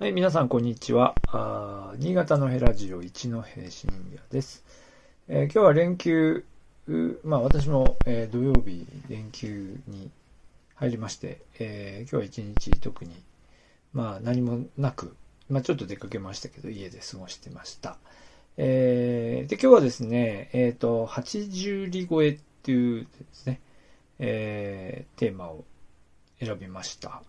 はい、皆さん、こんにちは。あ新潟のヘラジオ一の平信也です、えー、今日は連休、まあ私も、えー、土曜日連休に入りまして、えー、今日は一日特に、まあ何もなく、まあちょっと出かけましたけど、家で過ごしてました。え、で、今日はですね、えっ、と、80里超えっていうですね、え、テーマを選びました。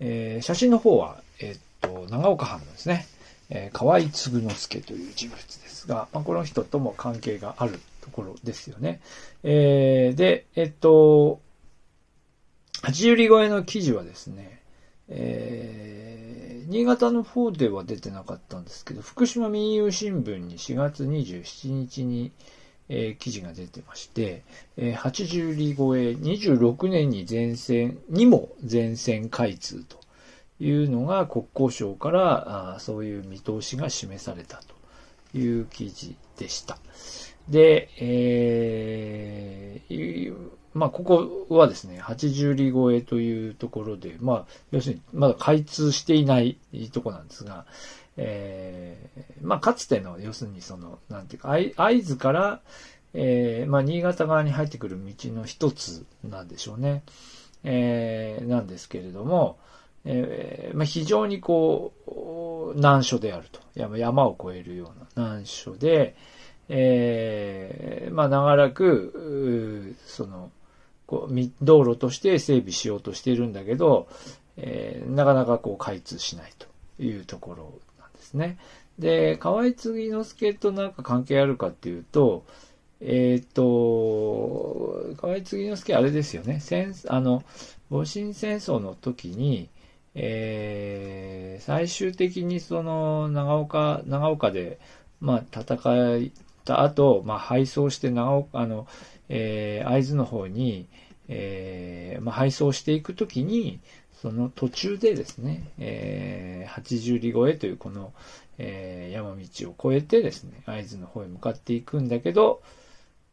え、写真の方は、えっ、と、長岡藩のですね、えー、河合嗣之助という人物ですが、まあ、この人とも関係があるところですよね。えー、で、えっと、八十里超えの記事はですね、えー、新潟の方では出てなかったんですけど、福島民友新聞に4月27日に、えー、記事が出てまして、えー、80里超え26年に前線にも前線開通というのが国交省からあそういう見通しが示されたという記事でした。で、えー、まあ、ここはですね、80里超えというところで、まあ、要するに、まだ開通していないとこなんですが、えー、まあ、かつての、要するにその、なんていうか、合図から、えー、まあ、新潟側に入ってくる道の一つなんでしょうね。えー、なんですけれども、えー、まあ、非常にこう、難所であると。山を越えるような難所で、えー、まあ、長らく、その、こう、道路として整備しようとしているんだけど、えー、なかなかこう開通しないというところなんですね。で、河合継之助となんか関係あるかっていうと、えっ、ー、と、河合継之助あれですよね。戦、あの、戊辰戦争の時に、えー、最終的にその長岡、長岡で、まあ、戦った後、まあ、敗走して長岡、あの、えー、会津の方に、えー、まあ、配送していくときに、その途中でですね、えー、80里超えというこの、えー、山道を越えてですね、会津の方へ向かっていくんだけど、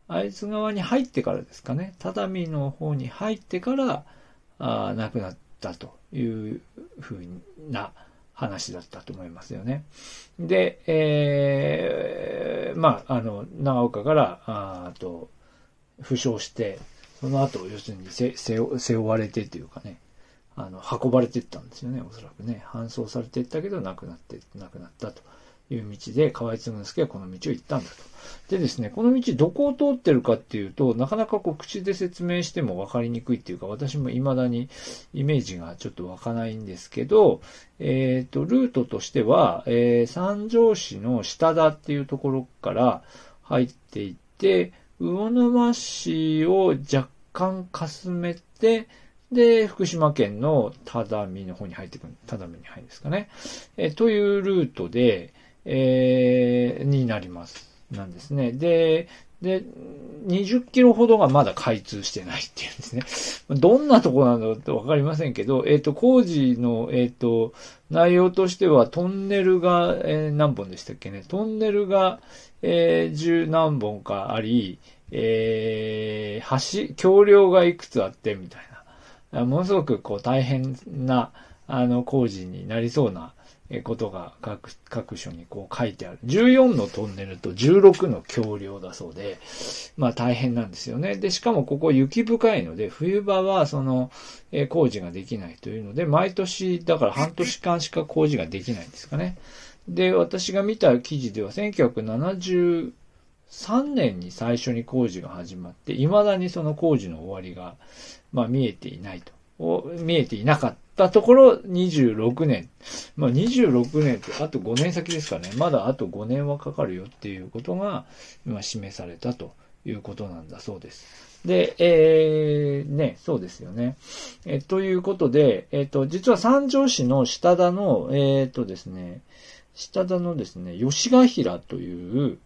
会津側に入ってからですかね、只見の方に入ってから、あ亡くなったというふうな話だったと思いますよね。で、えー、まあ、あの、長岡から、あと、負傷して、その後、要するに背背負われてというかね、あの、運ばれていったんですよね、おそらくね。搬送されていったけど、亡くなって、亡くなったという道で、河合嗣之助はこの道を行ったんだと。でですね、この道どこを通ってるかっていうと、なかなかこう口で説明しても分かりにくいっていうか、私も未だにイメージがちょっと湧かないんですけど、えっ、ー、と、ルートとしては、えー、三条市の下田っていうところから入っていって、魚沼市を若干かすめて、で、福島県の只見の方に入ってくる、只見に入るんですかね。えというルートで、えー、になります。なんですね。で、で、20キロほどがまだ開通してないっていうんですね。どんなとこなのってわかりませんけど、えっ、ー、と、工事の、えっ、ー、と、内容としては、トンネルが、えー、何本でしたっけね。トンネルが、えー、十何本かあり、えー、橋、橋梁がいくつあって、みたいな。ものすごく、こう、大変な、あの、工事になりそうな、ことが各、各所にこう書いてある。14のトンネルと16の橋梁だそうで、まあ大変なんですよね。で、しかもここ雪深いので、冬場はその、え、工事ができないというので、毎年、だから半年間しか工事ができないんですかね。で、私が見た記事では、1973年に最初に工事が始まって、未だにその工事の終わりが、まあ見えていないと。見えていなかったたところ26年。まあ26年ってあと5年先ですかね。まだあと5年はかかるよっていうことが今示されたということなんだそうです。で、えー、ね、そうですよね。えということで、えっ、ー、と、実は三条市の下田の、えっ、ー、とですね、下田のですね、吉ヶ平という、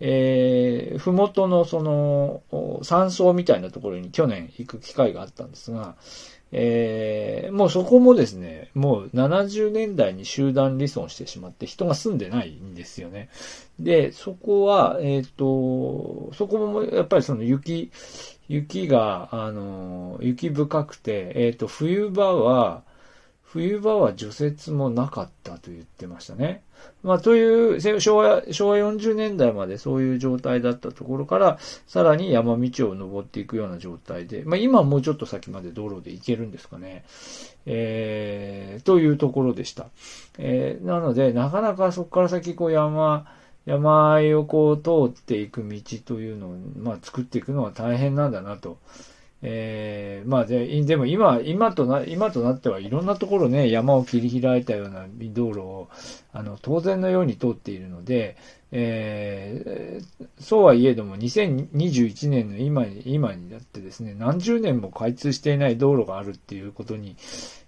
えー、ふもとのその、山荘みたいなところに去年行く機会があったんですが、えー、もうそこもですね、もう70年代に集団離村してしまって人が住んでないんですよね。で、そこは、えっ、ー、と、そこもやっぱりその雪、雪が、あの、雪深くて、えっ、ー、と、冬場は、冬場は除雪もなかったと言ってましたね。まあ、という、昭和、昭和40年代までそういう状態だったところから、さらに山道を登っていくような状態で、まあ、今もうちょっと先まで道路で行けるんですかね。えー、というところでした。えー、なので、なかなかそこから先、こう山、山あいをこう通っていく道というのを、まあ、作っていくのは大変なんだなと。えー、まあで、でも今、今とな、今となってはいろんなところね、山を切り開いたような道路を、あの、当然のように通っているので、えー、そうはいえども、2021年の今に、今になってですね、何十年も開通していない道路があるっていうことに、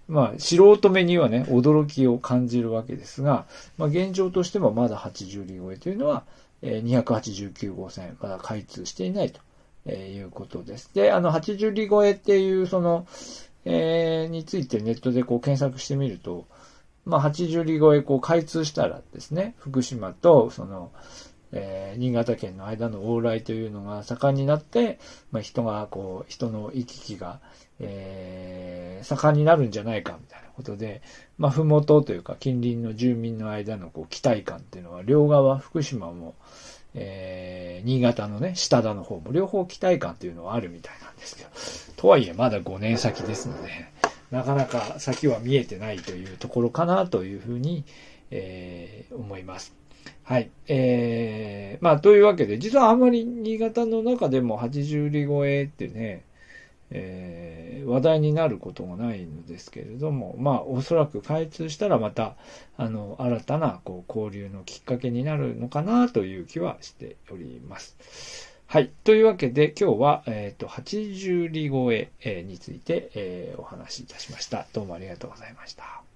まあ、素人目にはね、驚きを感じるわけですが、まあ、現状としてもまだ80里超えというのは、えー、289号線、まだ開通していないと。えー、いうことです。で、あの、80里超えっていう、その、えー、についてネットでこう検索してみると、まあ、80里超えこう開通したらですね、福島と、その、えー、新潟県の間の往来というのが盛んになって、まあ、人が、こう、人の行き来が、えー、盛んになるんじゃないか、みたいなことで、まあ、ふもとというか、近隣の住民の間の、こう、期待感っていうのは、両側、福島も、えー、新潟のね、下田の方も両方期待感というのはあるみたいなんですけど、とはいえまだ5年先ですので、なかなか先は見えてないというところかなというふうに、えー、思います。はい。えー、まあ、というわけで、実はあんまり新潟の中でも80里超えってね、えー、話題になることもないのですけれども、まあ、おそらく開通したらまた、あの、新たな、こう、交流のきっかけになるのかなという気はしております。はい。というわけで、今日は、えっ、ー、と、80里越えについて、えー、お話しいたしました。どうもありがとうございました。